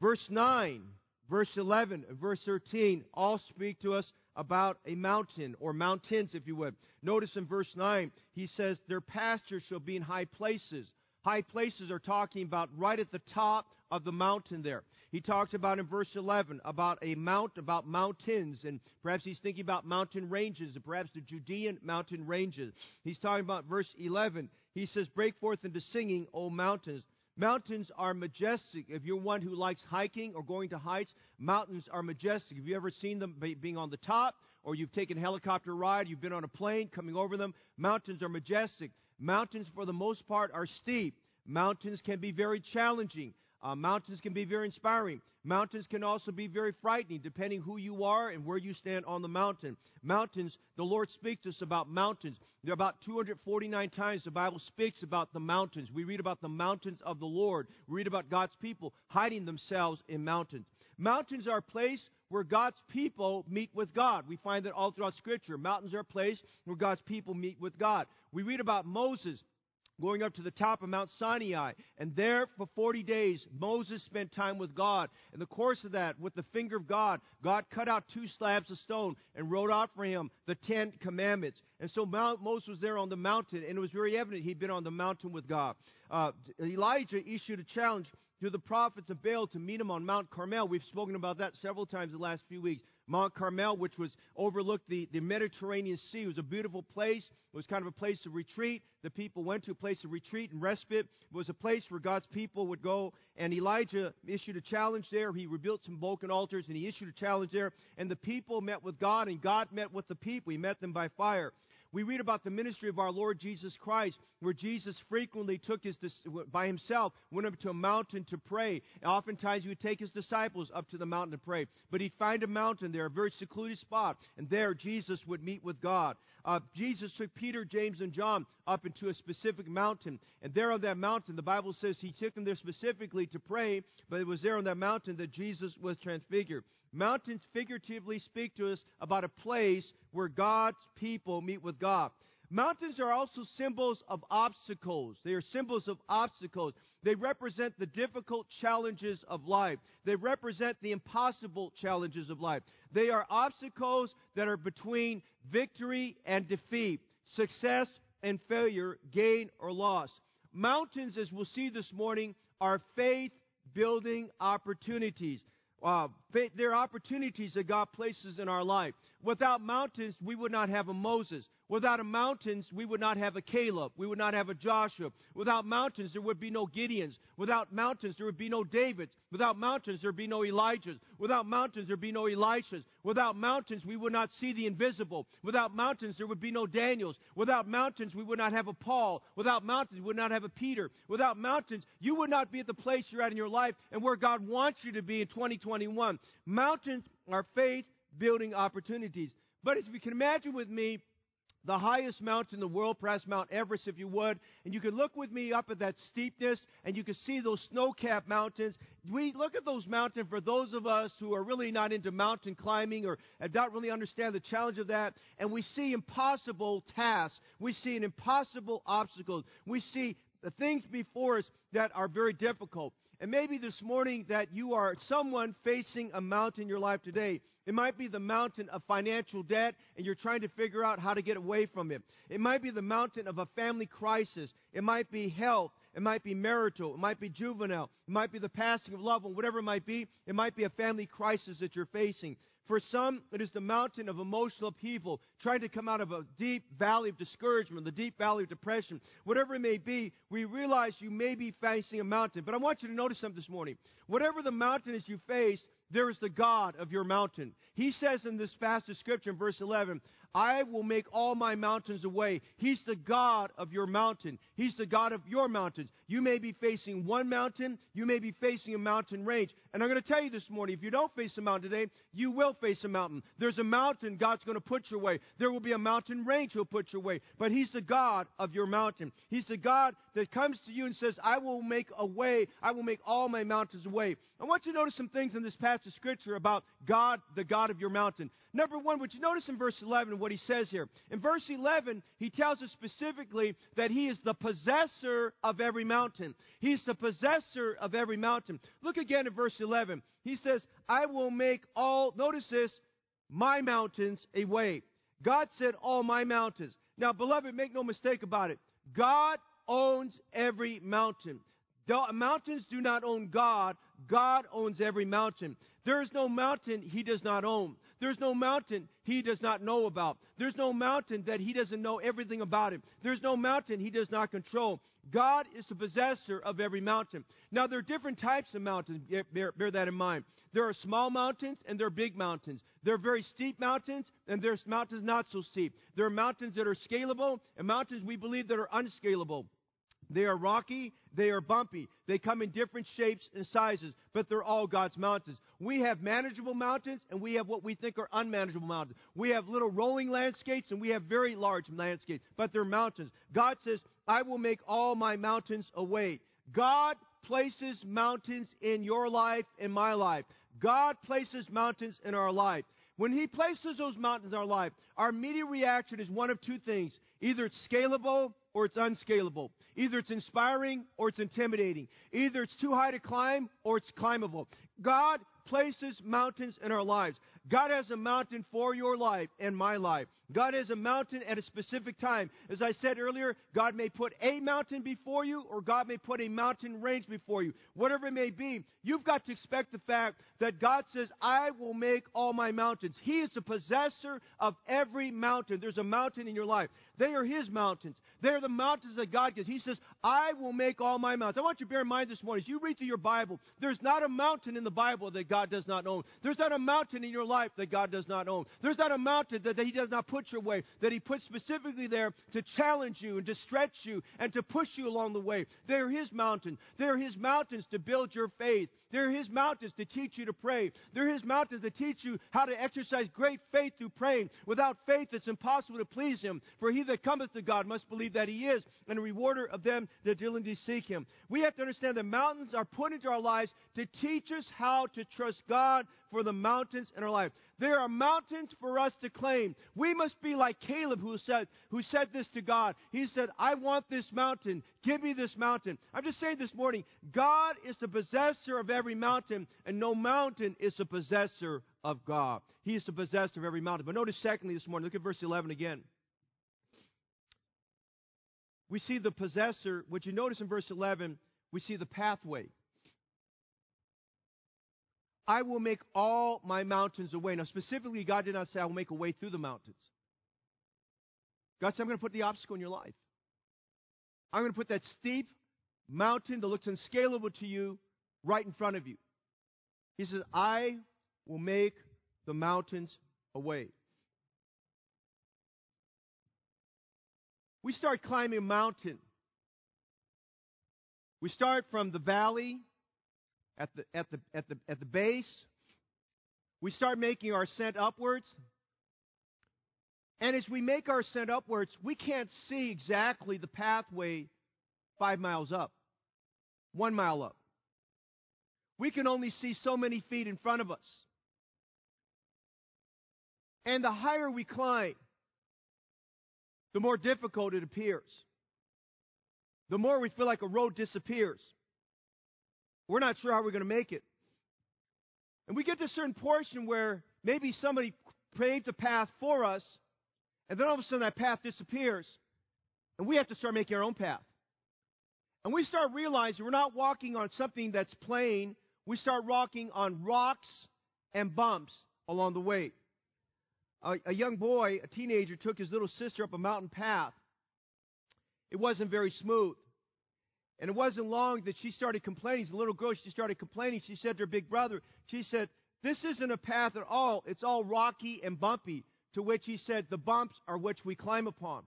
Verse 9, verse 11, and verse 13 all speak to us about a mountain or mountains, if you would. Notice in verse 9, he says, Their pastures shall be in high places. High places are talking about right at the top of the mountain there. He talks about in verse 11 about a mount, about mountains, and perhaps he's thinking about mountain ranges, and perhaps the Judean mountain ranges. He's talking about verse 11. He says, Break forth into singing, O mountains. Mountains are majestic. If you're one who likes hiking or going to heights, mountains are majestic. Have you ever seen them being on the top, or you've taken a helicopter ride, you've been on a plane coming over them? Mountains are majestic. Mountains, for the most part, are steep. Mountains can be very challenging. Uh, mountains can be very inspiring. Mountains can also be very frightening, depending who you are and where you stand on the mountain. Mountains, the Lord speaks to us about mountains. There are about 249 times the Bible speaks about the mountains. We read about the mountains of the Lord. We read about God's people hiding themselves in mountains. Mountains are a place where God's people meet with God. We find that all throughout Scripture. Mountains are a place where God's people meet with God. We read about Moses going up to the top of Mount Sinai. And there for 40 days, Moses spent time with God. In the course of that, with the finger of God, God cut out two slabs of stone and wrote out for him the Ten Commandments. And so Mount, Moses was there on the mountain, and it was very evident he'd been on the mountain with God. Uh, Elijah issued a challenge to the prophets of Baal to meet him on Mount Carmel. We've spoken about that several times the last few weeks. Mount Carmel, which was overlooked the, the Mediterranean Sea. It was a beautiful place. It was kind of a place of retreat. The people went to a place of retreat and respite. It was a place where God's people would go. And Elijah issued a challenge there. He rebuilt some broken altars and he issued a challenge there. And the people met with God and God met with the people. He met them by fire. We read about the ministry of our Lord Jesus Christ, where Jesus frequently took his, by himself, went up to a mountain to pray. And oftentimes he would take his disciples up to the mountain to pray. But he'd find a mountain there, a very secluded spot, and there Jesus would meet with God. Uh, Jesus took Peter, James, and John up into a specific mountain. And there on that mountain, the Bible says he took them there specifically to pray, but it was there on that mountain that Jesus was transfigured. Mountains figuratively speak to us about a place where God's people meet with God. Mountains are also symbols of obstacles. They are symbols of obstacles. They represent the difficult challenges of life. They represent the impossible challenges of life. They are obstacles that are between victory and defeat, success and failure, gain or loss. Mountains, as we'll see this morning, are faith building opportunities. Uh, there are opportunities that God places in our life. Without mountains, we would not have a Moses. Without mountains, we would not have a Caleb. We would not have a Joshua. Without mountains, there would be no Gideons. Without mountains, there would be no Davids. Without mountains, there would be no Elijahs. Without mountains, there would be no Elishas. Without mountains, we would not see the invisible. Without mountains, there would be no Daniels. Without mountains, we would not have a Paul. Without mountains, we would not have a Peter. Without mountains, you would not be at the place you're at in your life and where God wants you to be in 2021. Mountains are faith building opportunities. But as we can imagine with me, the highest mountain in the world, perhaps Mount Everest, if you would. And you can look with me up at that steepness, and you can see those snow capped mountains. We look at those mountains for those of us who are really not into mountain climbing or don't really understand the challenge of that, and we see impossible tasks. We see an impossible obstacle. We see the things before us that are very difficult. And maybe this morning that you are someone facing a mountain in your life today. It might be the mountain of financial debt and you're trying to figure out how to get away from it. It might be the mountain of a family crisis. It might be health. It might be marital. It might be juvenile. It might be the passing of loved one. Whatever it might be, it might be a family crisis that you're facing. For some, it is the mountain of emotional upheaval, trying to come out of a deep valley of discouragement, the deep valley of depression. Whatever it may be, we realize you may be facing a mountain. But I want you to notice something this morning. Whatever the mountain is you face, there is the God of your mountain. He says in this scripture in verse 11, I will make all my mountains away. He's the God of your mountain. He's the God of your mountains. You may be facing one mountain. You may be facing a mountain range. And I'm going to tell you this morning, if you don't face a mountain today, you will face a mountain. There's a mountain God's going to put your way. There will be a mountain range He'll put your way. But He's the God of your mountain. He's the God that comes to you and says, I will make a way. I will make all my mountains away. I want you to notice some things in this passage of Scripture about God, the God of your mountain. Number one, would you notice in verse 11 what he says here? In verse 11, he tells us specifically that he is the possessor of every mountain. He's the possessor of every mountain. Look again at verse 11. He says, I will make all, notice this, my mountains a way. God said, all my mountains. Now, beloved, make no mistake about it. God owns every mountain. The mountains do not own God. God owns every mountain. There is no mountain he does not own. There's no mountain he does not know about. There's no mountain that he doesn't know everything about it. There's no mountain he does not control. God is the possessor of every mountain. Now, there are different types of mountains. Bear, bear, that in mind. There are small mountains and there are big mountains. There are very steep mountains and there's mountains not so steep. There are mountains that are scalable and mountains we believe that are unscalable. They are rocky, they are bumpy. They come in different shapes and sizes, but they're all God's mountains. We have manageable mountains and we have what we think are unmanageable mountains. We have little rolling landscapes and we have very large landscapes, but they're mountains. God says, I will make all my mountains a way. God places mountains in your life in my life. God places mountains in our life. When He places those mountains in our life, our immediate reaction is one of two things. Either it's scalable or it's unscalable. Either it's inspiring or it's intimidating. Either it's too high to climb or it's climbable. God places mountains in our lives. God has a mountain for your life and my life. God has a mountain at a specific time. As I said earlier, God may put a mountain before you or God may put a mountain range before you. Whatever it may be, you've got to expect the fact that God says, I will make all my mountains. He is the possessor of every mountain. There's a mountain in your life. They are His mountains. They are the mountains that God gives. He says, I will make all my mountains. I want you to bear in mind this morning, as you read through your Bible, there's not a mountain in the Bible that God does not own. There's not a mountain in your life that God does not own. There's not a mountain that, that He does not put your way, that He puts specifically there to challenge you and to stretch you and to push you along the way. They're His mountains. They're His mountains to build your faith. They're His mountains to teach you to pray. They're His mountains to teach you how to exercise great faith through praying. Without faith, it's impossible to please Him. For he that cometh to God must believe that He is, and a rewarder of them that diligently seek Him. We have to understand that mountains are put into our lives to teach us how to trust God for the mountains in our life. There are mountains for us to claim. We must be like Caleb who said, who said this to God. He said, I want this mountain. Give me this mountain. I'm just saying this morning, God is the possessor of every mountain, and no mountain is the possessor of God. He is the possessor of every mountain. But notice secondly this morning, look at verse 11 again. We see the possessor, which you notice in verse 11, we see the pathway. I will make all my mountains a way. Now, specifically, God did not say, I will make a way through the mountains. God said, I'm going to put the obstacle in your life. I'm going to put that steep mountain that looks unscalable to you right in front of you. He says, I will make the mountains a way. We start climbing a mountain. We start from the valley at the, at the, at the, at the base. We start making our ascent upwards. And as we make our ascent upwards, we can't see exactly the pathway five miles up, one mile up. We can only see so many feet in front of us. And the higher we climb, the more difficult it appears. The more we feel like a road disappears. We're not sure how we're going to make it. And we get to a certain portion where maybe somebody paved a path for us, and then all of a sudden that path disappears, and we have to start making our own path. And we start realizing we're not walking on something that's plain, we start walking on rocks and bumps along the way. A, a young boy, a teenager, took his little sister up a mountain path. It wasn't very smooth. And it wasn't long that she started complaining. A little girl, she started complaining. She said to her big brother, she said, This isn't a path at all. It's all rocky and bumpy. To which he said, The bumps are which we climb upon.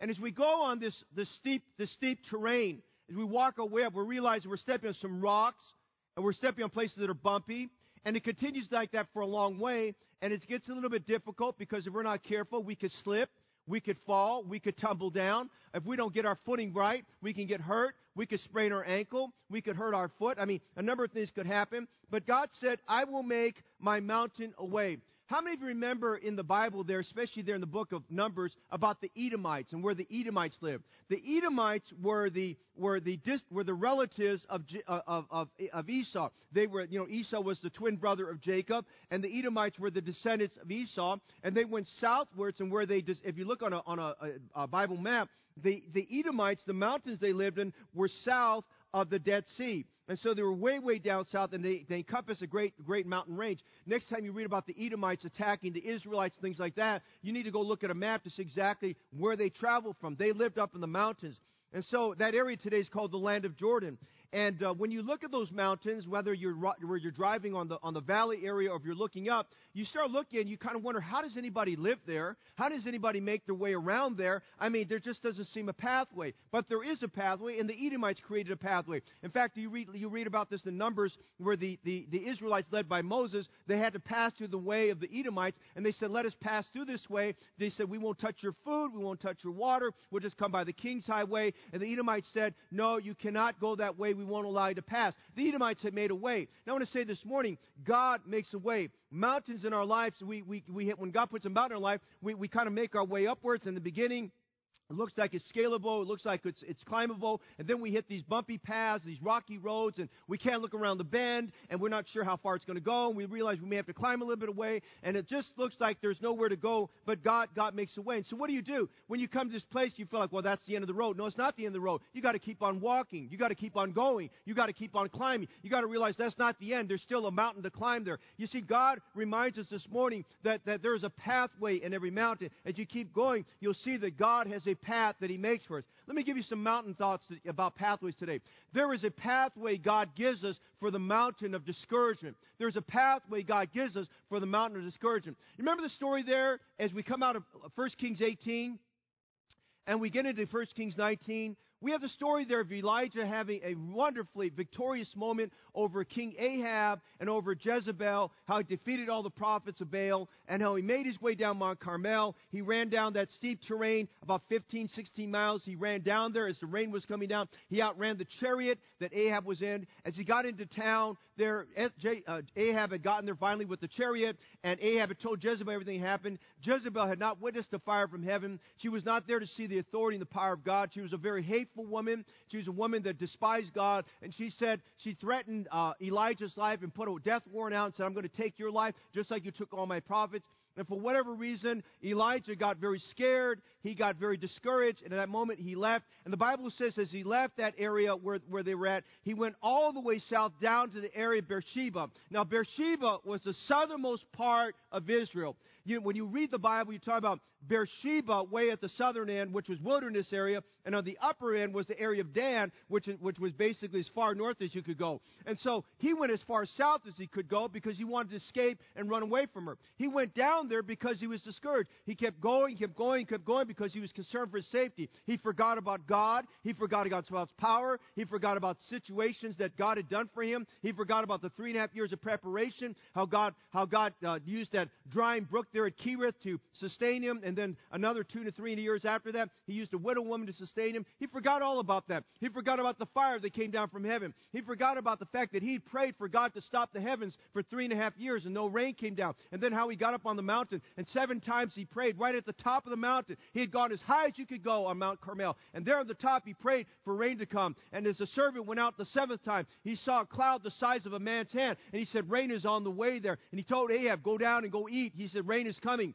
And as we go on this, this, steep, this steep terrain, as we walk our way up, we realize we're stepping on some rocks and we're stepping on places that are bumpy. And it continues like that for a long way. And it gets a little bit difficult because if we're not careful, we could slip, we could fall, we could tumble down. If we don't get our footing right, we can get hurt, We could sprain our ankle. We could hurt our foot. I mean, a number of things could happen. But God said, I will make my mountain a way. How many of you remember in the Bible there, especially there in the book of Numbers, about the Edomites and where the Edomites lived? The Edomites were the were the were the relatives of, uh, of of of Esau. They were, you know, Esau was the twin brother of Jacob, and the Edomites were the descendants of Esau. And they went southwards, and where they, if you look on a on a, a Bible map, the the Edomites, the mountains they lived in, were south of the Dead Sea. And so they were way, way down south, and they, they encompass a great, great mountain range. Next time you read about the Edomites attacking the Israelites, things like that, you need to go look at a map to see exactly where they traveled from. They lived up in the mountains. And so that area today is called the land of Jordan. And uh, when you look at those mountains, whether you're where you're driving on the on the valley area or if you're looking up, you start looking and you kind of wonder how does anybody live there? How does anybody make their way around there? I mean, there just doesn't seem a pathway. But there is a pathway, and the Edomites created a pathway. In fact, you read you read about this in Numbers, where the the, the Israelites, led by Moses, they had to pass through the way of the Edomites, and they said, "Let us pass through this way." They said, "We won't touch your food, we won't touch your water. We'll just come by the king's highway." And the Edomites said, "No, you cannot go that way. We won't allow you to pass. The Edomites had made a way. Now I want to say this morning, God makes a way. Mountains in our lives, we, we, we when God puts a mountain in our life, we, we kind of make our way upwards in the beginning. It looks like it's scalable. It looks like it's, it's climbable. And then we hit these bumpy paths, these rocky roads, and we can't look around the bend, and we're not sure how far it's going to go. And we realize we may have to climb a little bit away, and it just looks like there's nowhere to go, but God, God makes a way. And so what do you do? When you come to this place, you feel like, well, that's the end of the road. No, it's not the end of the road. You got to keep on walking. You got to keep on going. You got to keep on climbing. You got to realize that's not the end. There's still a mountain to climb there. You see, God reminds us this morning that, that there is a pathway in every mountain. As you keep going, you'll see that God has a path that He makes for us. Let me give you some mountain thoughts about pathways today. There is a pathway God gives us for the mountain of discouragement. There's a pathway God gives us for the mountain of discouragement. You remember the story there as we come out of 1 Kings 18 and we get into 1 Kings 19? We have the story there of Elijah having a wonderfully victorious moment over King Ahab and over Jezebel, how he defeated all the prophets of Baal, and how he made his way down Mount Carmel. He ran down that steep terrain, about 15, 16 miles. He ran down there as the rain was coming down. He outran the chariot that Ahab was in. As he got into town, there, uh, Ahab had gotten there finally with the chariot, and Ahab had told Jezebel everything happened. Jezebel had not witnessed the fire from heaven. She was not there to see the authority and the power of God. She was a very hateful woman. She was a woman that despised God, and she said, she threatened uh, Elijah's life and put a death warrant out and said, I'm going to take your life just like you took all my prophets. And for whatever reason, Elijah got very scared. He got very discouraged. And at that moment, he left. And the Bible says as he left that area where, where they were at, he went all the way south down to the area of Beersheba. Now, Beersheba was the southernmost part of Israel. You, when you read the Bible, you talk about Beersheba way at the southern end, which was wilderness area, and on the upper end was the area of Dan, which, which was basically as far north as you could go. And so he went as far south as he could go because he wanted to escape and run away from her. He went down there because he was discouraged. He kept going, kept going, kept going because he was concerned for his safety. He forgot about God. He forgot about God's power. He forgot about situations that God had done for him. He forgot about the three and a half years of preparation, how God, how God uh, used that drying brook there at Kerith to sustain him and then another two to three years after that, he used a widow woman to sustain him. He forgot all about that. He forgot about the fire that came down from heaven. He forgot about the fact that he prayed for God to stop the heavens for three and a half years and no rain came down. And then how he got up on the mountain and seven times he prayed right at the top of the mountain. He had gone as high as you could go on Mount Carmel. And there on the top he prayed for rain to come. And as the servant went out the seventh time, he saw a cloud the size of a man's hand. And he said, Rain is on the way there. And he told Ahab, Go down and go eat. He said, Rain is coming.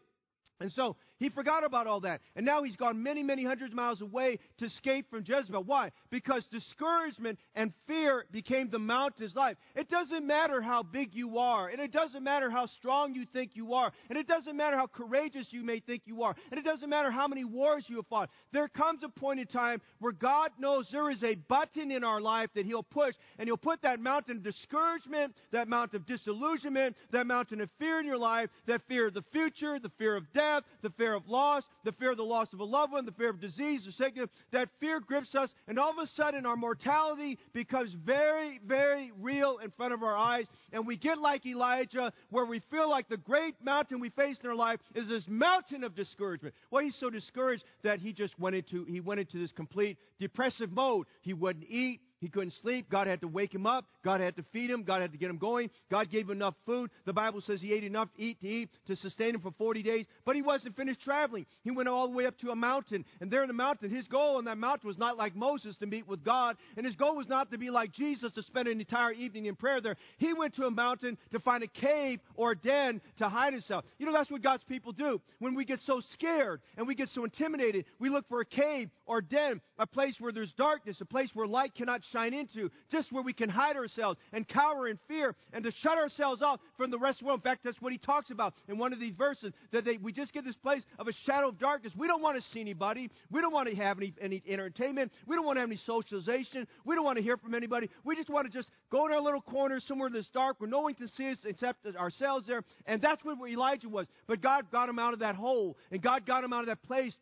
And so he forgot about all that. And now he's gone many, many hundreds of miles away to escape from Jezebel. Why? Because discouragement and fear became the mountain's life. It doesn't matter how big you are, and it doesn't matter how strong you think you are, and it doesn't matter how courageous you may think you are, and it doesn't matter how many wars you have fought. There comes a point in time where God knows there is a button in our life that He'll push, and He'll put that mountain of discouragement, that mountain of disillusionment, that mountain of fear in your life, that fear of the future, the fear of death, the fear fear of loss, the fear of the loss of a loved one, the fear of disease or sickness. That fear grips us, and all of a sudden our mortality becomes very, very real in front of our eyes. And we get like Elijah, where we feel like the great mountain we face in our life is this mountain of discouragement. Well, he's so discouraged that he just went into he went into this complete depressive mode. He wouldn't eat, he couldn't sleep. God had to wake him up. God had to feed him. God had to get him going. God gave him enough food. The Bible says he ate enough to eat to eat to sustain him for 40 days. But he wasn't finished traveling. He went all the way up to a mountain. And there in the mountain, his goal on that mountain was not like Moses to meet with God. And his goal was not to be like Jesus to spend an entire evening in prayer there. He went to a mountain to find a cave or a den to hide himself. You know, that's what God's people do. When we get so scared and we get so intimidated, we look for a cave or a den, a place where there's darkness, a place where light cannot shine into, just where we can hide ourselves and cower in fear and to shut ourselves off from the rest of the world. In fact, that's what he talks about in one of these verses, that they, we just get this place of a shadow of darkness. We don't want to see anybody. We don't want to have any, any entertainment. We don't want to have any socialization. We don't want to hear from anybody. We just want to just go in our little corner somewhere that's dark where no one can see us except ourselves there. And that's what Elijah was. But God got him out of that hole, and God got him out of that place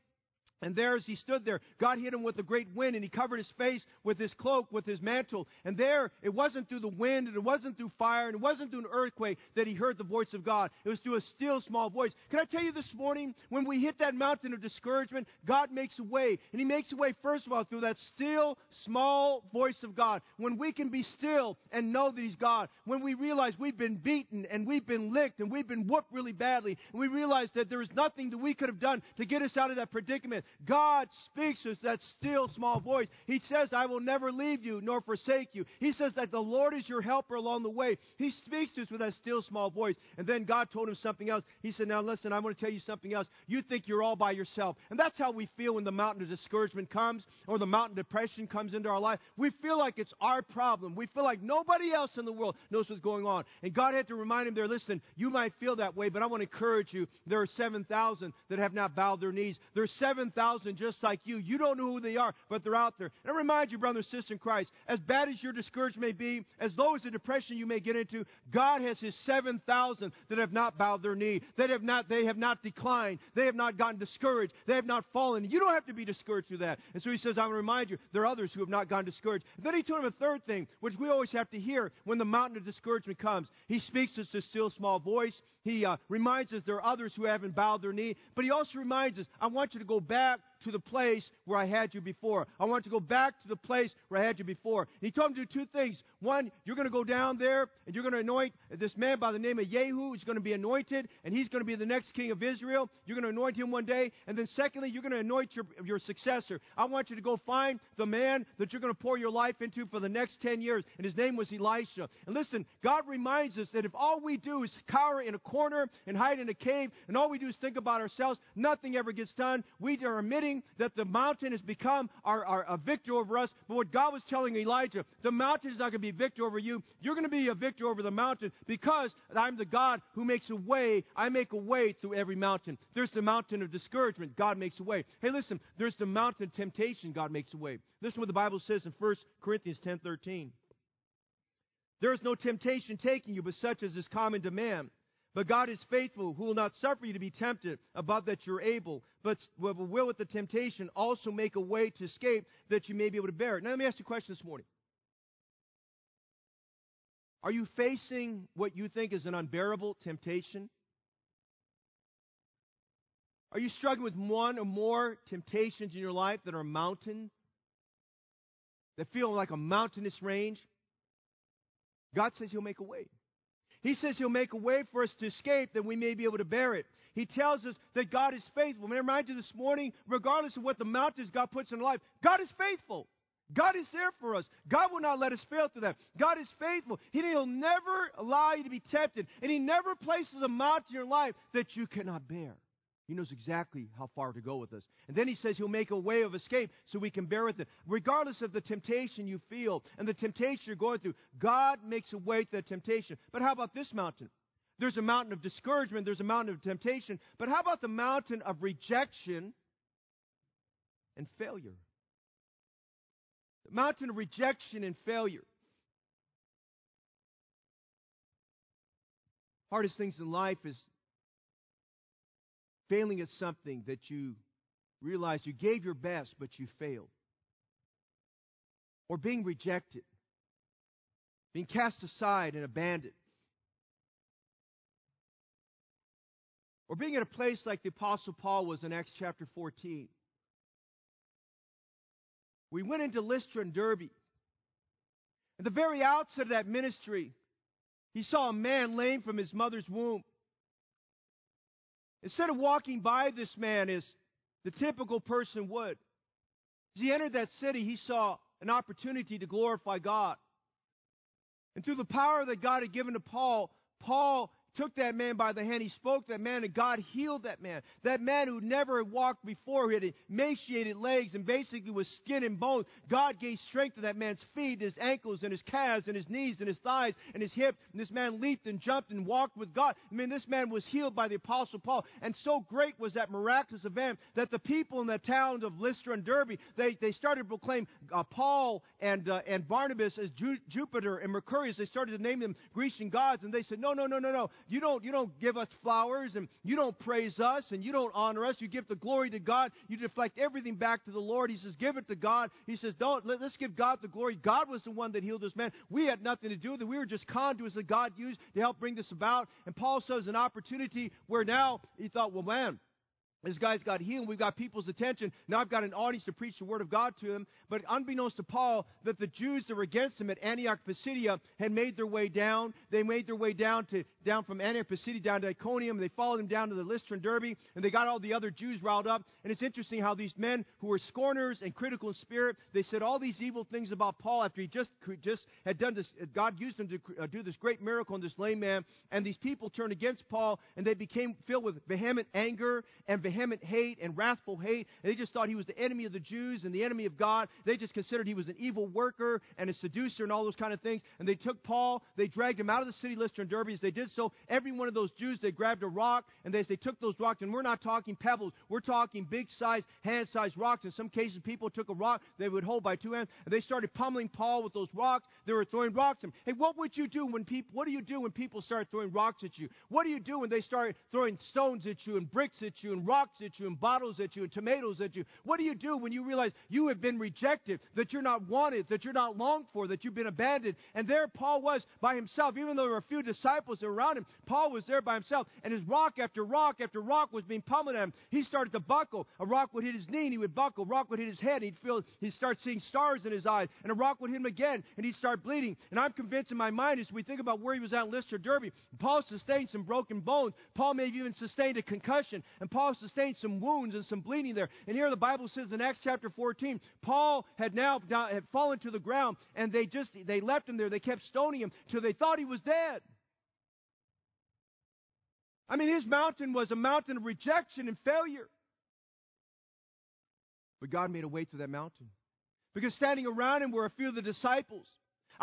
and there, as he stood there, God hit him with a great wind, and he covered his face with his cloak, with his mantle. And there, it wasn't through the wind, and it wasn't through fire, and it wasn't through an earthquake that he heard the voice of God. It was through a still small voice. Can I tell you this morning, when we hit that mountain of discouragement, God makes a way. And he makes a way, first of all, through that still small voice of God. When we can be still and know that he's God. When we realize we've been beaten, and we've been licked, and we've been whooped really badly, and we realize that there is nothing that we could have done to get us out of that predicament. God speaks to us that still small voice. He says, I will never leave you nor forsake you. He says that the Lord is your helper along the way. He speaks to us with that still small voice. And then God told him something else. He said, Now listen, I'm going to tell you something else. You think you're all by yourself. And that's how we feel when the mountain of discouragement comes or the mountain depression comes into our life. We feel like it's our problem. We feel like nobody else in the world knows what's going on. And God had to remind him there, listen, you might feel that way, but I want to encourage you. There are 7,000 that have not bowed their knees. There are 7,000 just like you. You don't know who they are, but they're out there. And I remind you, brother and sister in Christ, as bad as your discouragement may be, as low as the depression you may get into, God has His 7,000 that have not bowed their knee. That have not, they have not declined. They have not gotten discouraged. They have not fallen. You don't have to be discouraged through that. And so He says, I want to remind you, there are others who have not gone discouraged. And then He told him a third thing, which we always have to hear when the mountain of discouragement comes. He speaks to a still small voice. He uh, reminds us there are others who haven't bowed their knee. But He also reminds us, I want you to go back to the place where I had you before. I want to go back to the place where I had you before. And he told him to do two things. One, you're going to go down there and you're going to anoint this man by the name of Jehu. He's going to be anointed and he's going to be the next king of Israel. You're going to anoint him one day. And then secondly, you're going to anoint your, your successor. I want you to go find the man that you're going to pour your life into for the next 10 years. And his name was Elisha. And listen, God reminds us that if all we do is cower in a corner and hide in a cave and all we do is think about ourselves, nothing ever gets done. We are that the mountain has become our, our, a victor over us. But what God was telling Elijah, the mountain is not going to be victor over you. You're going to be a victor over the mountain because I'm the God who makes a way. I make a way through every mountain. There's the mountain of discouragement. God makes a way. Hey, listen, there's the mountain of temptation. God makes a way. Listen what the Bible says in 1 Corinthians 10 13. There is no temptation taking you, but such as is common to man. But God is faithful, who will not suffer you to be tempted above that you're able, but will with the temptation also make a way to escape that you may be able to bear it. Now, let me ask you a question this morning. Are you facing what you think is an unbearable temptation? Are you struggling with one or more temptations in your life that are a mountain? That feel like a mountainous range? God says He'll make a way. He says He'll make a way for us to escape that we may be able to bear it. He tells us that God is faithful. May I remind you this morning, regardless of what the mountains God puts in life, God is faithful. God is there for us. God will not let us fail through that. God is faithful. He'll never allow you to be tempted. And He never places a mountain in your life that you cannot bear. He knows exactly how far to go with us. And then he says he'll make a way of escape so we can bear with it. Regardless of the temptation you feel and the temptation you're going through, God makes a way to that temptation. But how about this mountain? There's a mountain of discouragement, there's a mountain of temptation. But how about the mountain of rejection and failure? The mountain of rejection and failure. Hardest things in life is failing at something that you realize you gave your best, but you failed. Or being rejected, being cast aside and abandoned. Or being at a place like the Apostle Paul was in Acts chapter 14. We went into Lystra and Derbe. At the very outset of that ministry, he saw a man lame from his mother's womb. Instead of walking by this man as the typical person would, as he entered that city, he saw an opportunity to glorify God. And through the power that God had given to Paul, Paul took that man by the hand. He spoke that man, and God healed that man. That man who never walked before, who had emaciated legs and basically was skin and bone. God gave strength to that man's feet, his ankles, and his calves, and his knees, and his thighs, and his hip. And this man leaped and jumped and walked with God. I mean, this man was healed by the Apostle Paul. And so great was that miraculous event that the people in the towns of Lystra and Derbe, they, they started to proclaim uh, Paul and, uh, and Barnabas as Ju- Jupiter and Mercurius. They started to name them Grecian gods. And they said, no, no, no, no, no. You don't, you don't give us flowers and you don't praise us and you don't honor us. You give the glory to God. You deflect everything back to the Lord. He says, give it to God. He says, don't, let, us give God the glory. God was the one that healed this man. We had nothing to do with it. We were just conduits that God used to help bring this about. And Paul says an opportunity where now he thought, well, man, this guy's got healed. We've got people's attention. Now I've got an audience to preach the word of God to him. But unbeknownst to Paul, that the Jews that were against him at Antioch Pisidia had made their way down. They made their way down to down from Antioch Pisidia down to Iconium. They followed him down to the Lystra and and they got all the other Jews riled up. And it's interesting how these men who were scorners and critical in spirit, they said all these evil things about Paul after he just just had done this. God used him to uh, do this great miracle on this lame man, and these people turned against Paul, and they became filled with vehement anger and vehement hate and wrathful hate. And they just thought he was the enemy of the Jews and the enemy of God. They just considered he was an evil worker and a seducer and all those kind of things. And they took Paul, they dragged him out of the city, Lystra and. As they did so, every one of those Jews, they grabbed a rock and they, they took those rocks. And we're not talking pebbles, we're talking big size, hand sized rocks. In some cases, people took a rock they would hold by two hands and they started pummeling Paul with those rocks. They were throwing rocks at him. Hey, what would you do when people, what do you do when people start throwing rocks at you? What do you do when they start throwing stones at you and bricks at you and rocks at you and bottles at you and tomatoes at you. What do you do when you realize you have been rejected, that you're not wanted, that you're not longed for, that you've been abandoned? And there Paul was by himself, even though there were a few disciples around him. Paul was there by himself, and his rock after rock after rock was being pummeled at him. He started to buckle. A rock would hit his knee, and he would buckle. A rock would hit his head, and he'd feel he'd start seeing stars in his eyes. And a rock would hit him again, and he'd start bleeding. And I'm convinced in my mind as we think about where he was at in Lystra Derbe, Paul sustained some broken bones. Paul may have even sustained a concussion, and Paul sustained some wounds and some bleeding there. And here the Bible says in Acts chapter 14, Paul had now had fallen to the ground, and they just they left him there. They kept stoning him till they thought he was dead. I mean, his mountain was a mountain of rejection and failure. But God made a way through that mountain. Because standing around him were a few of the disciples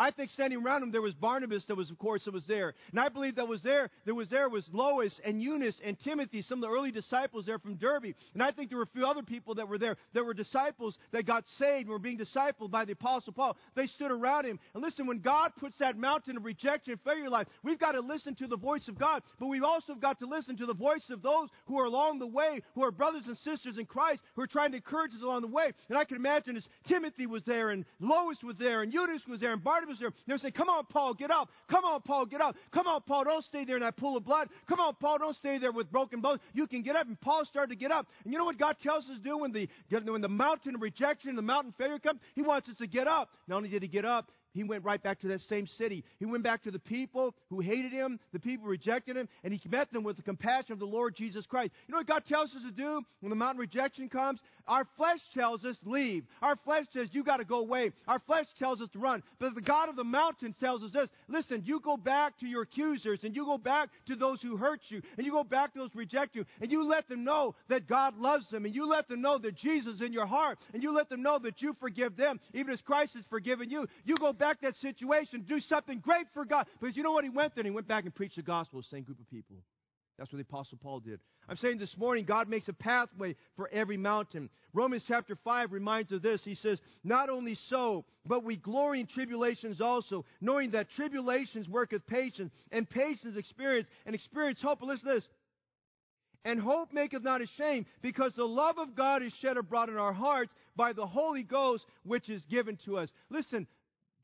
I think standing around him there was Barnabas that was, of course, that was there. And I believe that was there, that was there was Lois and Eunice and Timothy, some of the early disciples there from Derbe. And I think there were a few other people that were there that were disciples that got saved and were being discipled by the Apostle Paul. They stood around him. And listen, when God puts that mountain of rejection and failure in life, we've got to listen to the voice of God, but we've also got to listen to the voice of those who are along the way, who are brothers and sisters in Christ, who are trying to encourage us along the way. And I can imagine as Timothy was there and Lois was there and Eunice was there and Barnabas Barnabas there. They would say, Come on, Paul, get up. Come on, Paul, get up. Come on, Paul, don't stay there in that pool of blood. Come on, Paul, don't stay there with broken bones. You can get up. And Paul started to get up. And you know what God tells us to do when the, when the mountain of rejection, the mountain failure comes? He wants us to get up. Not only did he get up, he went right back to that same city. He went back to the people who hated him, the people rejected him, and he met them with the compassion of the Lord Jesus Christ. You know what God tells us to do when the mountain rejection comes? Our flesh tells us leave. Our flesh says you got to go away. Our flesh tells us to run. But the God of the mountain tells us this: Listen, you go back to your accusers, and you go back to those who hurt you, and you go back to those who reject you, and you let them know that God loves them, and you let them know that Jesus is in your heart, and you let them know that you forgive them, even as Christ has forgiven you. You go back that situation, do something great for God. Because you know what? He went there and he went back and preached the gospel to the same group of people. That's what the Apostle Paul did. I'm saying this morning, God makes a pathway for every mountain. Romans chapter 5 reminds of this. He says, Not only so, but we glory in tribulations also, knowing that tribulations worketh patience, and patience experience, and experience hope. But listen to this. And hope maketh not ashamed, because the love of God is shed abroad in our hearts by the Holy Ghost, which is given to us. Listen,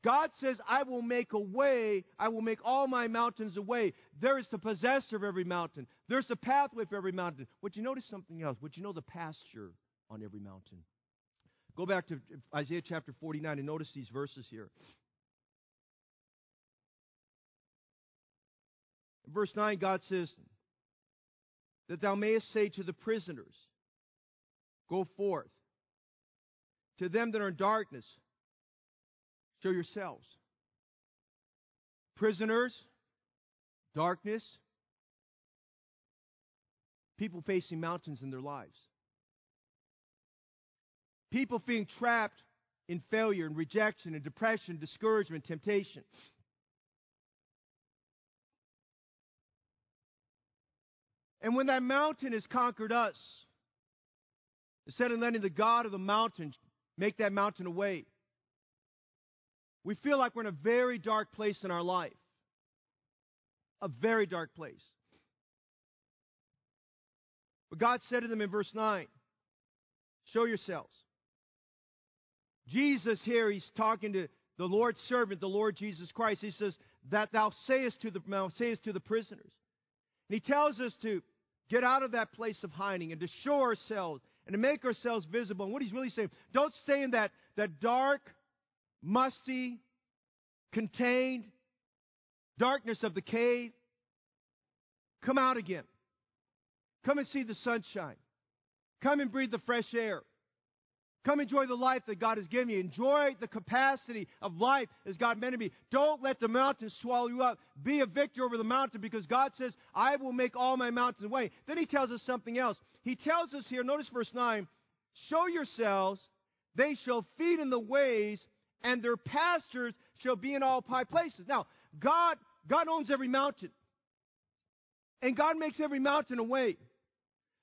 God says, I will make a way, I will make all my mountains a way. There is the possessor of every mountain. There's the pathway for every mountain. Would you notice something else? Would you know the pasture on every mountain? Go back to Isaiah chapter 49 and notice these verses here. verse 9, God says, That thou mayest say to the prisoners, Go forth. To them that are in darkness, show yourselves. Prisoners, darkness, people facing mountains in their lives. People being trapped in failure and rejection and depression, discouragement, temptation. And when that mountain has conquered us, instead of letting the God of the mountain make that mountain away, we feel like we're in a very dark place in our life. A very dark place. But God said to them in verse 9, Show yourselves. Jesus here, he's talking to the Lord's servant, the Lord Jesus Christ. He says, That thou sayest to the, sayest to the prisoners. And he tells us to get out of that place of hiding and to show ourselves and to make ourselves visible. And what he's really saying, don't stay in that, that dark, musty, contained darkness of the cave. Come out again. Come and see the sunshine. Come and breathe the fresh air. Come enjoy the life that God has given you. Enjoy the capacity of life as God meant to be. Don't let the mountains swallow you up. Be a victor over the mountain because God says, I will make all my mountains away. Then he tells us something else. He tells us here, notice verse 9, show yourselves, they shall feed in the ways, and their pastures shall be in all high places. Now, God, God owns every mountain. And God makes every mountain a way.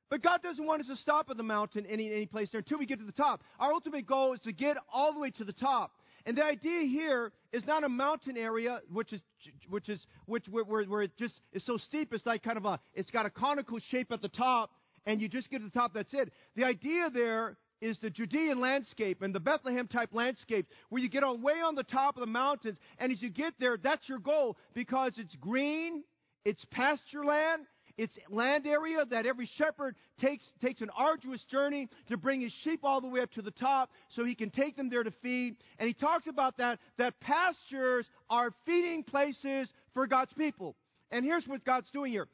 But God doesn't want us to stop at the mountain any, any place there until we get to the top. Our ultimate goal is to get all the way to the top. And the idea here is not a mountain area, which is which is which where, where it just is so steep. It's like kind of a it's got a conical shape at the top, and you just get to the top. That's it. The idea there is the Judean landscape and the Bethlehem type landscape where you get on way on the top of the mountains, and as you get there, that's your goal because it's green, it's pasture land, it's land area that every shepherd takes, takes an arduous journey to bring his sheep all the way up to the top so he can take them there to feed. And he talks about that, that pastures are feeding places for God's people. And here's what God's doing here.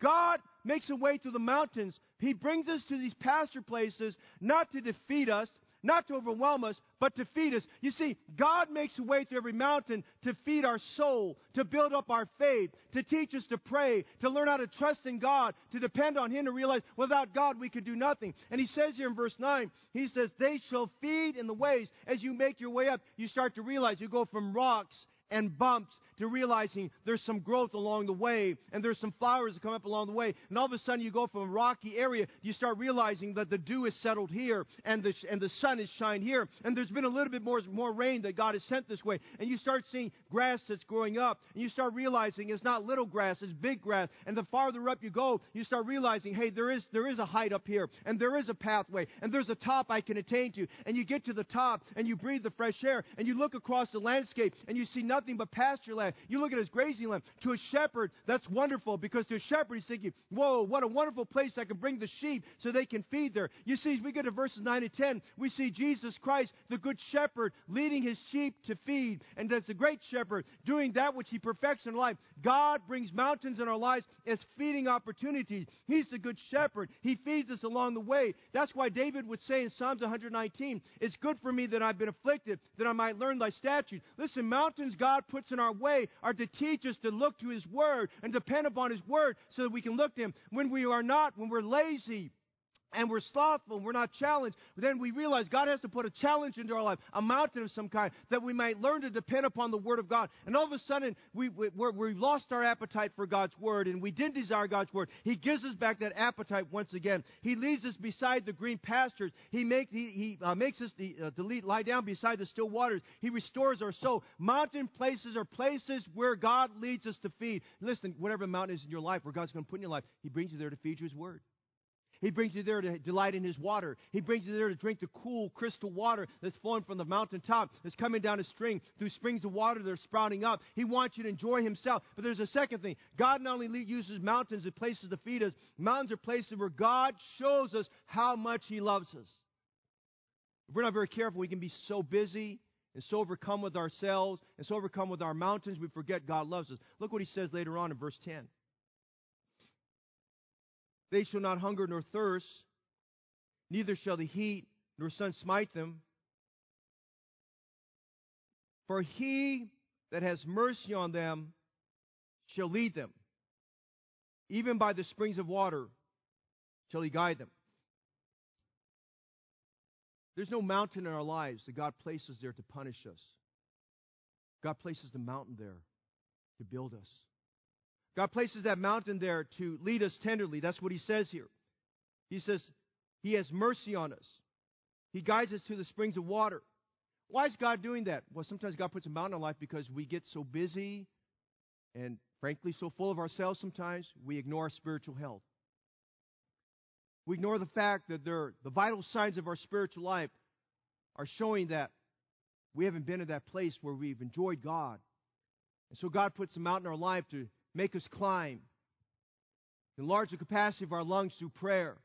God makes a way through the mountains. He brings us to these pasture places not to defeat us, not to overwhelm us, but to feed us. You see, God makes a way through every mountain to feed our soul, to build up our faith, to teach us to pray, to learn how to trust in God, to depend on Him, to realize without God we could do nothing. And He says here in verse 9, He says, They shall feed in the ways. As you make your way up, you start to realize you go from rocks and bumps to realizing there's some growth along the way and there's some flowers that come up along the way. And all of a sudden you go from a rocky area, you start realizing that the dew is settled here and the, and the sun is shined here. And there's been a little bit more, more rain that God has sent this way. And you start seeing grass that's growing up. And you start realizing it's not little grass, it's big grass. And the farther up you go, you start realizing, hey, there is, there is a height up here and there is a pathway and there's a top I can attain to. And you get to the top and you breathe the fresh air and you look across the landscape and you see nothing but pasture land. You look at his grazing land. To a shepherd, that's wonderful because to a shepherd, he's thinking, whoa, what a wonderful place I can bring the sheep so they can feed there. You see, as we go to verses 9 and 10, we see Jesus Christ, the good shepherd, leading his sheep to feed. And that's the great shepherd doing that which he perfects in life. God brings mountains in our lives as feeding opportunities. He's the good shepherd. He feeds us along the way. That's why David would say in Psalms 119, It's good for me that I've been afflicted, that I might learn thy statutes. Listen, mountains God puts in our way are to teach us to look to his word and depend upon his word so that we can look to him. When we are not, when we're lazy, and we're slothful and we're not challenged, then we realize God has to put a challenge into our life, a mountain of some kind, that we might learn to depend upon the Word of God. And all of a sudden, we, we, we've lost our appetite for God's Word, and we didn't desire God's Word. He gives us back that appetite once again. He leads us beside the green pastures. He, make, he, he uh, makes us the, uh, lead, lie down beside the still waters. He restores our soul. Mountain places are places where God leads us to feed. Listen, whatever mountain is in your life, where God's going to put in your life, He brings you there to feed you His Word. He brings you there to delight in His water. He brings you there to drink the cool crystal water that's flowing from the mountaintop, that's coming down a string through springs of water that are sprouting up. He wants you to enjoy Himself. But there's a second thing. God not only uses mountains as places to feed us, mountains are places where God shows us how much He loves us. If we're not very careful, we can be so busy and so overcome with ourselves and so overcome with our mountains, we forget God loves us. Look what He says later on in verse 10. They shall not hunger nor thirst, neither shall the heat nor sun smite them. For he that has mercy on them shall lead them. Even by the springs of water shall he guide them. There's no mountain in our lives that God places there to punish us. God places the mountain there to build us. God places that mountain there to lead us tenderly. That's what he says here. He says, He has mercy on us. He guides us to the springs of water. Why is God doing that? Well, sometimes God puts a mountain in our life because we get so busy and, frankly, so full of ourselves sometimes, we ignore our spiritual health. We ignore the fact that there, the vital signs of our spiritual life are showing that we haven't been in that place where we've enjoyed God. And so God puts a mountain in our life to make us climb, enlarge the capacity of our lungs through prayer,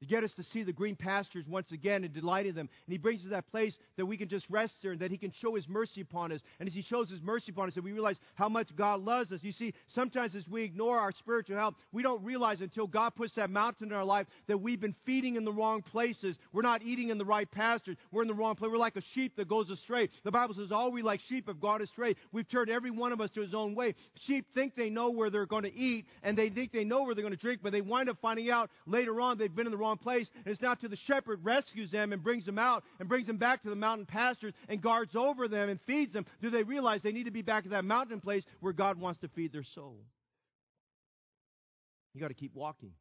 to get us to see the green pastures once again and delight in them. And He brings us to that place that we can just rest there and that He can show His mercy upon us. And as He shows His mercy upon us, that we realize how much God loves us. You see, sometimes as we ignore our spiritual health, we don't realize until God puts that mountain in our life that we've been feeding in the wrong places. We're not eating in the right pastures. We're in the wrong place. We're like a sheep that goes astray. The Bible says, all we like sheep have gone astray. We've turned every one of us to his own way. Sheep think they know where they're going to eat and they think they know where they're going to drink, but they wind up finding out later on they've been in the wrong place. And it's not till the shepherd rescues them and brings them out and brings them back to the mountain pastures and guards over them and feeds them do they realize they need to be back at that mountain place where God wants to feed their soul. You got to keep walking.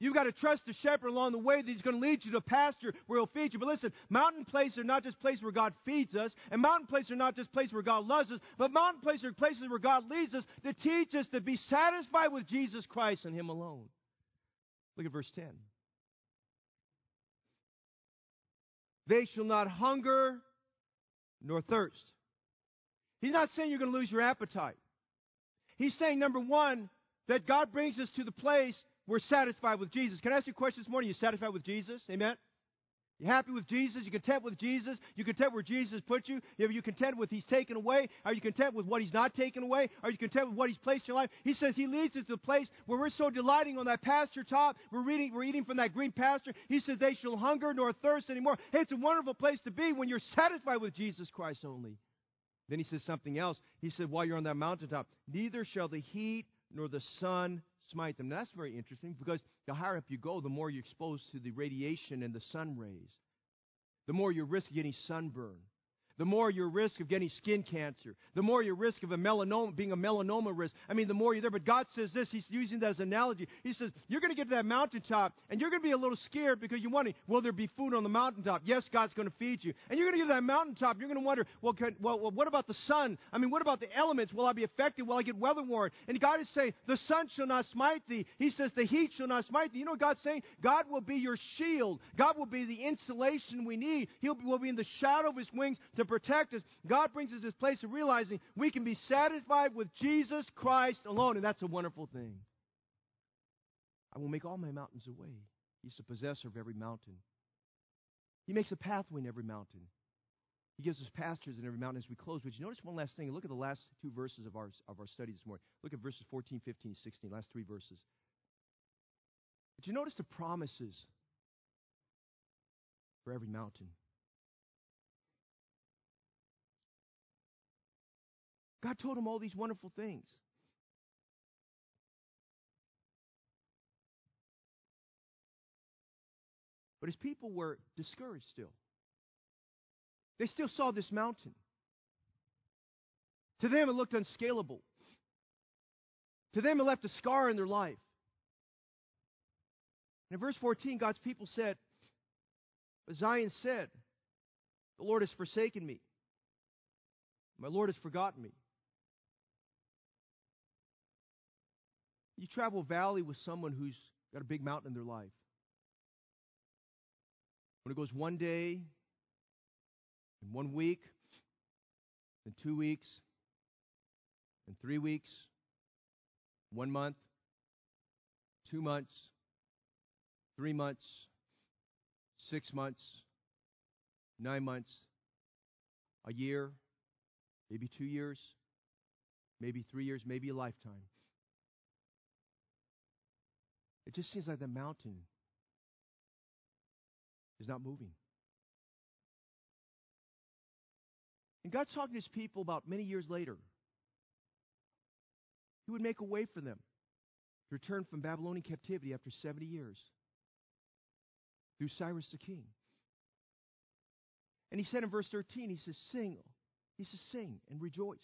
You've got to trust the shepherd along the way that he's going to lead you to pasture where he'll feed you. But listen, mountain places are not just places where God feeds us, and mountain places are not just places where God loves us, but mountain places are places where God leads us to teach us to be satisfied with Jesus Christ and him alone. Look at verse 10. They shall not hunger nor thirst. He's not saying you're going to lose your appetite. He's saying, number one, that God brings us to the place we're satisfied with Jesus. Can I ask you a question this morning? Are you satisfied with Jesus? Amen? You happy with Jesus? You content with Jesus? You content where Jesus put you? Are you content with He's taken away? Are you content with what He's not taken away? Are you content with what He's placed in your life? He says He leads us to the place where we're so delighting on that pasture top. We're reading, we're eating from that green pasture. He says they shall hunger nor thirst anymore. Hey, it's a wonderful place to be when you're satisfied with Jesus Christ only. Then He says something else. He said, while you're on that mountaintop, neither shall the heat nor the sun smite them. Now, that's very interesting because the higher up you go, the more you're exposed to the radiation and the sun rays. The more you risk getting sunburn the more your risk of getting skin cancer, the more your risk of a melanoma, being a melanoma risk. I mean, the more you're there. But God says this, He's using that as an analogy. He says, You're going to get to that mountaintop, and you're going to be a little scared because you're wondering, Will there be food on the mountaintop? Yes, God's going to feed you. And you're going to get to that mountaintop, you're going to wonder, well, can, well, well, what about the sun? I mean, what about the elements? Will I be affected? Will I get weather worn? And God is saying, The sun shall not smite thee. He says, The heat shall not smite thee. You know what God's saying? God will be your shield, God will be the insulation we need. He will be in the shadow of His wings to protect us. God brings us this place of realizing we can be satisfied with Jesus Christ alone, and that's a wonderful thing. I will make all my mountains away. He's the possessor of every mountain. He makes a pathway in every mountain. He gives us pastures in every mountain as we close. But you notice one last thing? Look at the last two verses of our, of our study this morning. Look at verses 14, 15, 16, last three verses. Did you notice the promises for every mountain? God told him all these wonderful things. But his people were discouraged still. They still saw this mountain. To them, it looked unscalable. To them, it left a scar in their life. And in verse 14, God's people said, "But Zion said, The Lord has forsaken me. My Lord has forgotten me. You travel valley with someone who's got a big mountain in their life. When it goes one day, and one week, and two weeks, and three weeks, one month, two months, three months, six months, nine months, a year, maybe two years, maybe three years, maybe a lifetime. It just seems like the mountain is not moving. And God's talking to his people about many years later. He would make a way for them to return from Babylonian captivity after 70 years through Cyrus the king. And he said in verse 13, he says, Sing. He says, Sing and rejoice.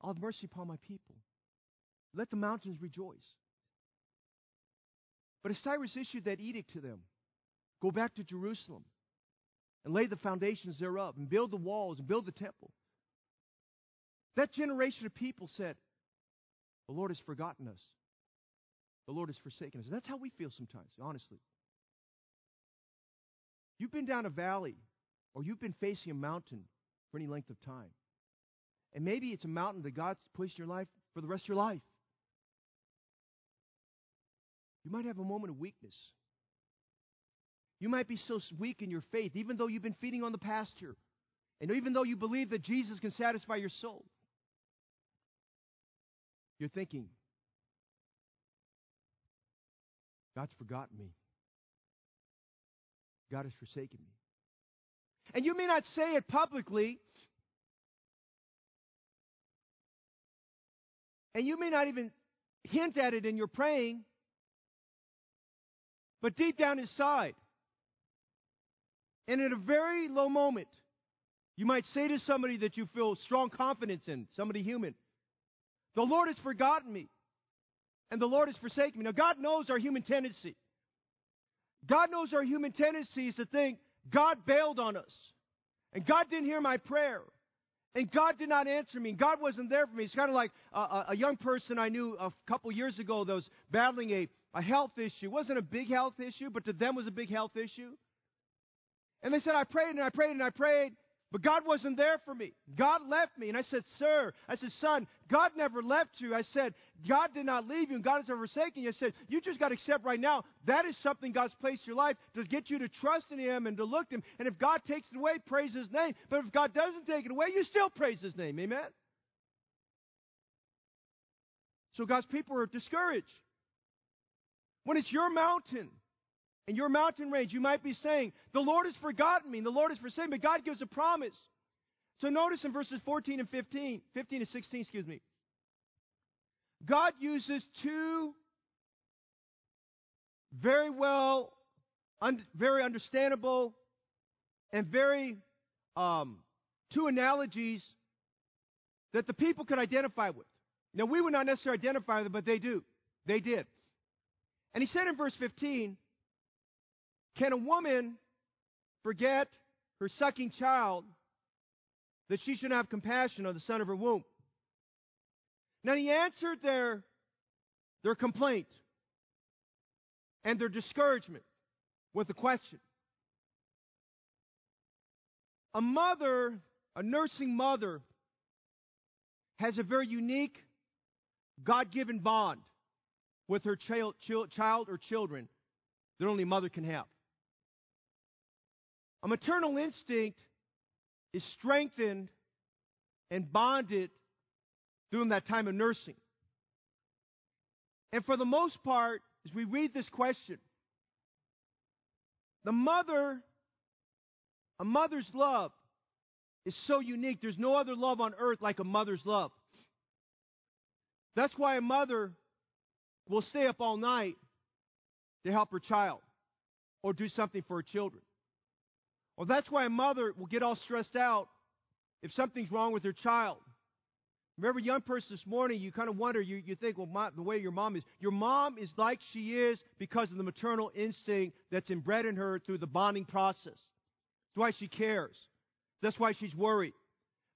I'll have mercy upon my people. Let the mountains rejoice. But as Cyrus issued that edict to them, go back to Jerusalem and lay the foundations thereof and build the walls and build the temple. That generation of people said, The Lord has forgotten us. The Lord has forsaken us. That's how we feel sometimes, honestly. You've been down a valley or you've been facing a mountain for any length of time. And maybe it's a mountain that God's placed in your life for the rest of your life. You might have a moment of weakness. You might be so weak in your faith, even though you've been feeding on the pasture, and even though you believe that Jesus can satisfy your soul. You're thinking, God's forgotten me. God has forsaken me. And you may not say it publicly, and you may not even hint at it in your praying, but deep down inside, and in a very low moment, you might say to somebody that you feel strong confidence in, somebody human, The Lord has forgotten me, and the Lord has forsaken me. Now, God knows our human tendency. God knows our human tendency is to think God bailed on us, and God didn't hear my prayer. And God did not answer me. and God wasn't there for me. It's kind of like a, a young person I knew a couple years ago that was battling a, a health issue. It wasn't a big health issue, but to them was a big health issue. And they said, I prayed and I prayed and I prayed, but God wasn't there for me. God left me. And I said, Sir, I said, Son, God never left you. I said, God did not leave you and God has never forsaken you. I said, You just got to accept right now that is something God's placed in your life to get you to trust in Him and to look to Him. And if God takes it away, praise His name. But if God doesn't take it away, you still praise His name. Amen? So God's people are discouraged. When it's your mountain, and your mountain range, you might be saying, The Lord has forgotten me, and the Lord has forsaken me. But God gives a promise. So notice in verses 14 and 15, 15 and 16, excuse me. God uses two very well, un, very understandable, and very um, two analogies that the people could identify with. Now, we would not necessarily identify with them, but they do. They did. And he said in verse 15, can a woman forget her sucking child that she should have compassion on the son of her womb? Now he answered their, their complaint and their discouragement with a question. A mother, a nursing mother, has a very unique God given bond with her child, child or children that only mother can have. A maternal instinct is strengthened and bonded during that time of nursing. And for the most part, as we read this question, the mother, a mother's love is so unique. There's no other love on earth like a mother's love. That's why a mother will stay up all night to help her child or do something for her children. Well, that's why a mother will get all stressed out if something's wrong with her child. Remember, young person this morning, you kind of wonder, you, you think, well, my, the way your mom is. Your mom is like she is because of the maternal instinct that's inbred in her through the bonding process. That's why she cares. That's why she's worried.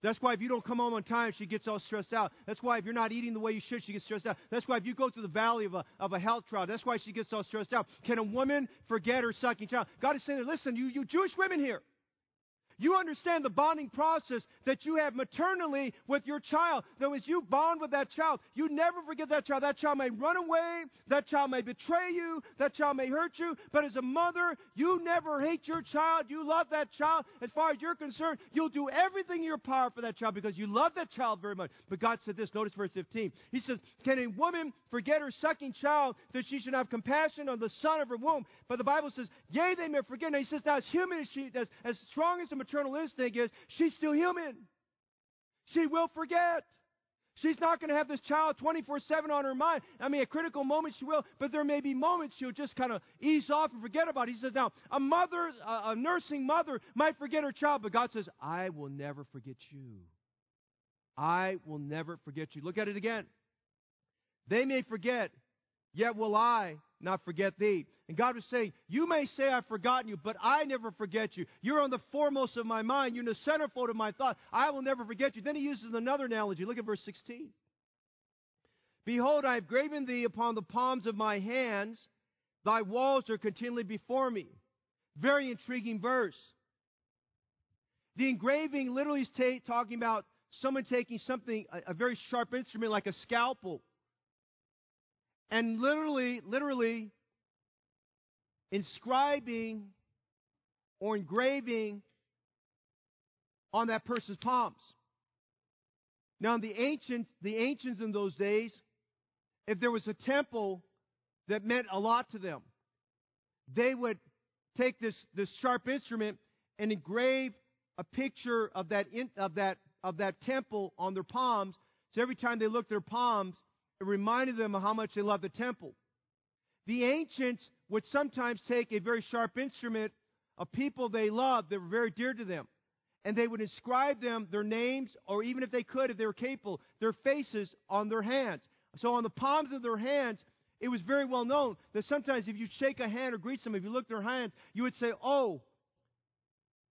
That's why if you don't come home on time, she gets all stressed out. That's why if you're not eating the way you should, she gets stressed out. That's why if you go through the valley of a, of a health trial, that's why she gets all stressed out. Can a woman forget her sucking child? God is saying, listen, you, you Jewish women here, you understand the bonding process that you have maternally with your child. That as you bond with that child, you never forget that child. That child may run away. That child may betray you. That child may hurt you. But as a mother, you never hate your child. You love that child. As far as you're concerned, you'll do everything in your power for that child because you love that child very much. But God said this. Notice verse 15. He says, Can a woman forget her sucking child that she should have compassion on the son of her womb? But the Bible says, Yea, they may forget. And he says, Now as human as she, as, as strong as a maternal instinct is she's still human. She will forget. She's not going to have this child 24 7 on her mind. I mean, at critical moments she will, but there may be moments she'll just kind of ease off and forget about it. He says, now, a mother, a, a nursing mother might forget her child, but God says, I will never forget you. I will never forget you. Look at it again. They may forget, yet will I not forget thee. And God was saying, You may say I've forgotten you, but I never forget you. You're on the foremost of my mind. You're in the centerfold of my thought. I will never forget you. Then he uses another analogy. Look at verse 16. Behold, I have graven thee upon the palms of my hands. Thy walls are continually before me. Very intriguing verse. The engraving literally is ta- talking about someone taking something, a, a very sharp instrument like a scalpel, and literally, literally inscribing or engraving on that person's palms. Now, the ancients, the ancients in those days, if there was a temple that meant a lot to them, they would take this, this sharp instrument and engrave a picture of that, in, of that, of that temple on their palms. So every time they looked at their palms, it reminded them of how much they loved the temple. The ancients would sometimes take a very sharp instrument of people they loved that were very dear to them, and they would inscribe them, their names, or even if they could, if they were capable, their faces on their hands. So on the palms of their hands, it was very well known that sometimes if you shake a hand or greet someone, if you look at their hands, you would say, Oh,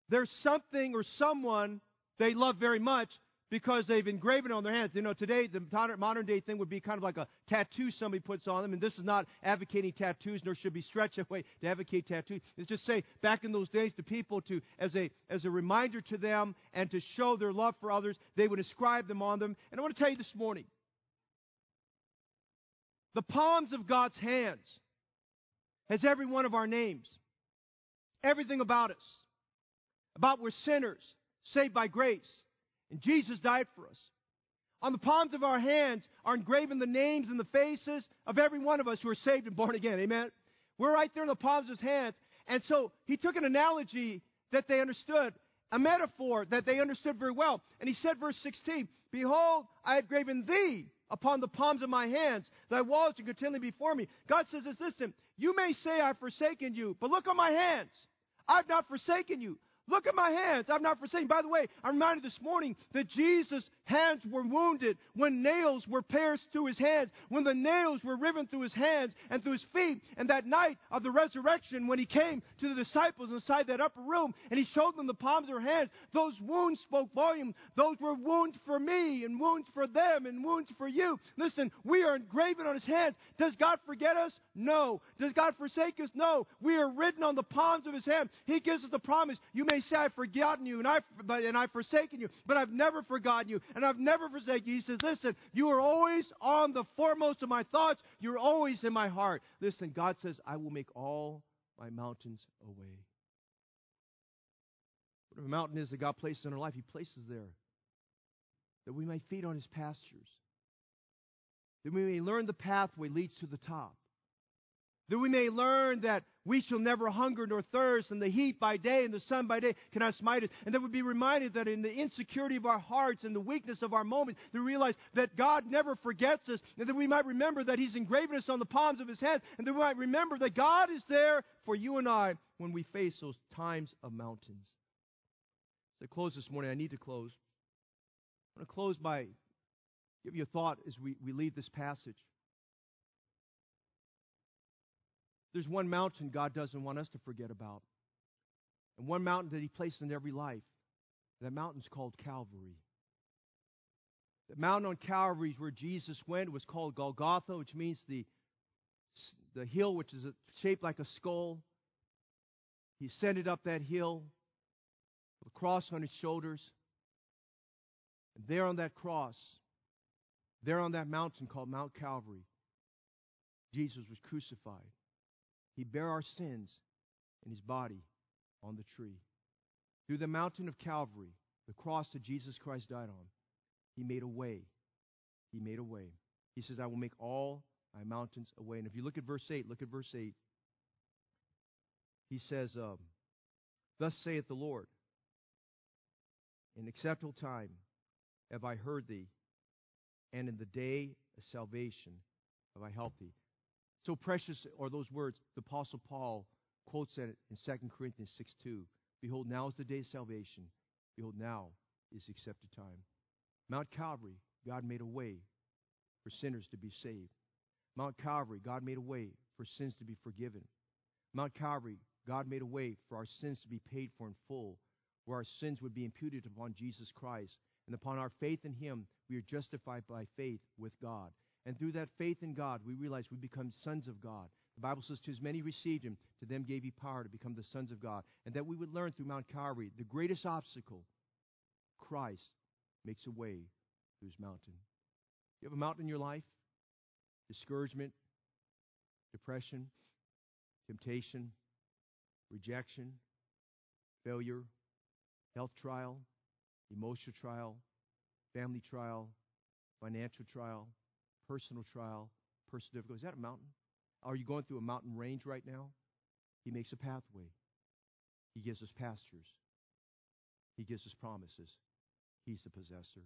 there's something or someone they love very much because they've engraven it on their hands. You know, today the modern day thing would be kind of like a tattoo somebody puts on them, and this is not advocating tattoos, nor should be stretched that way to advocate tattoos. It's just say back in those days the people to as a as a reminder to them and to show their love for others, they would inscribe them on them. And I want to tell you this morning, the palms of God's hands has every one of our names, everything about us, about we're sinners saved by grace and Jesus died for us. On the palms of our hands are engraven the names and the faces of every one of us who are saved and born again. Amen. We're right there in the palms of his hands. And so he took an analogy that they understood, a metaphor that they understood very well. And he said, verse 16, Behold, I have graven thee upon the palms of my hands. Thy walls are continually before me. God says this, listen, you may say I've forsaken you, but look on my hands. I've not forsaken you. Look at my hands. I'm not forsaken. By the way, I'm reminded this morning that Jesus' hands were wounded when nails were pierced through his hands, when the nails were riven through his hands and through his feet. And that night of the resurrection, when he came to the disciples inside that upper room and he showed them the palms of their hands, those wounds spoke volume. Those were wounds for me and wounds for them and wounds for you. Listen, we are engraven on his hands. Does God forget us? No. Does God forsake us? No. We are written on the palms of his hand. He gives us the promise. You may say, I've forgotten you and I've, and I've forsaken you, but I've never forgotten you and I've never forsaken you. He says, listen, you are always on the foremost of my thoughts. You're always in my heart. Listen, God says, I will make all my mountains away. Whatever mountain is that God places in our life, He places there that we may feed on His pastures, that we may learn the pathway leads to the top that we may learn that we shall never hunger nor thirst, and the heat by day and the sun by day cannot smite us, and that we be reminded that in the insecurity of our hearts and the weakness of our moments, we realize that God never forgets us, and that we might remember that He's engraven us on the palms of His hands, and that we might remember that God is there for you and I when we face those times of mountains. To close this morning, I need to close. I want to close by give you a thought as we, we leave this passage. There's one mountain God doesn't want us to forget about, and one mountain that He placed in every life. That mountain's called Calvary. The mountain on Calvary where Jesus went. Was called Golgotha, which means the, the hill which is shaped like a skull. He ascended up that hill with a cross on his shoulders. And there on that cross, there on that mountain called Mount Calvary, Jesus was crucified. He bare our sins in his body on the tree. Through the mountain of Calvary, the cross that Jesus Christ died on, he made a way. He made a way. He says, I will make all my mountains a way. And if you look at verse 8, look at verse 8. He says, um, Thus saith the Lord, In acceptable time have I heard thee, and in the day of salvation have I helped thee. So precious are those words. The Apostle Paul quotes that in 2 Corinthians 6 2. Behold, now is the day of salvation. Behold, now is the accepted time. Mount Calvary, God made a way for sinners to be saved. Mount Calvary, God made a way for sins to be forgiven. Mount Calvary, God made a way for our sins to be paid for in full, where our sins would be imputed upon Jesus Christ. And upon our faith in Him, we are justified by faith with God. And through that faith in God, we realize we become sons of God. The Bible says, To as many received Him, to them gave He power to become the sons of God. And that we would learn through Mount Calvary the greatest obstacle, Christ, makes a way through His mountain. You have a mountain in your life? Discouragement, depression, temptation, rejection, failure, health trial, emotional trial, family trial, financial trial, personal trial, personal difficulty. Is that a mountain? Are you going through a mountain range right now? He makes a pathway. He gives us pastures. He gives us promises. He's the possessor.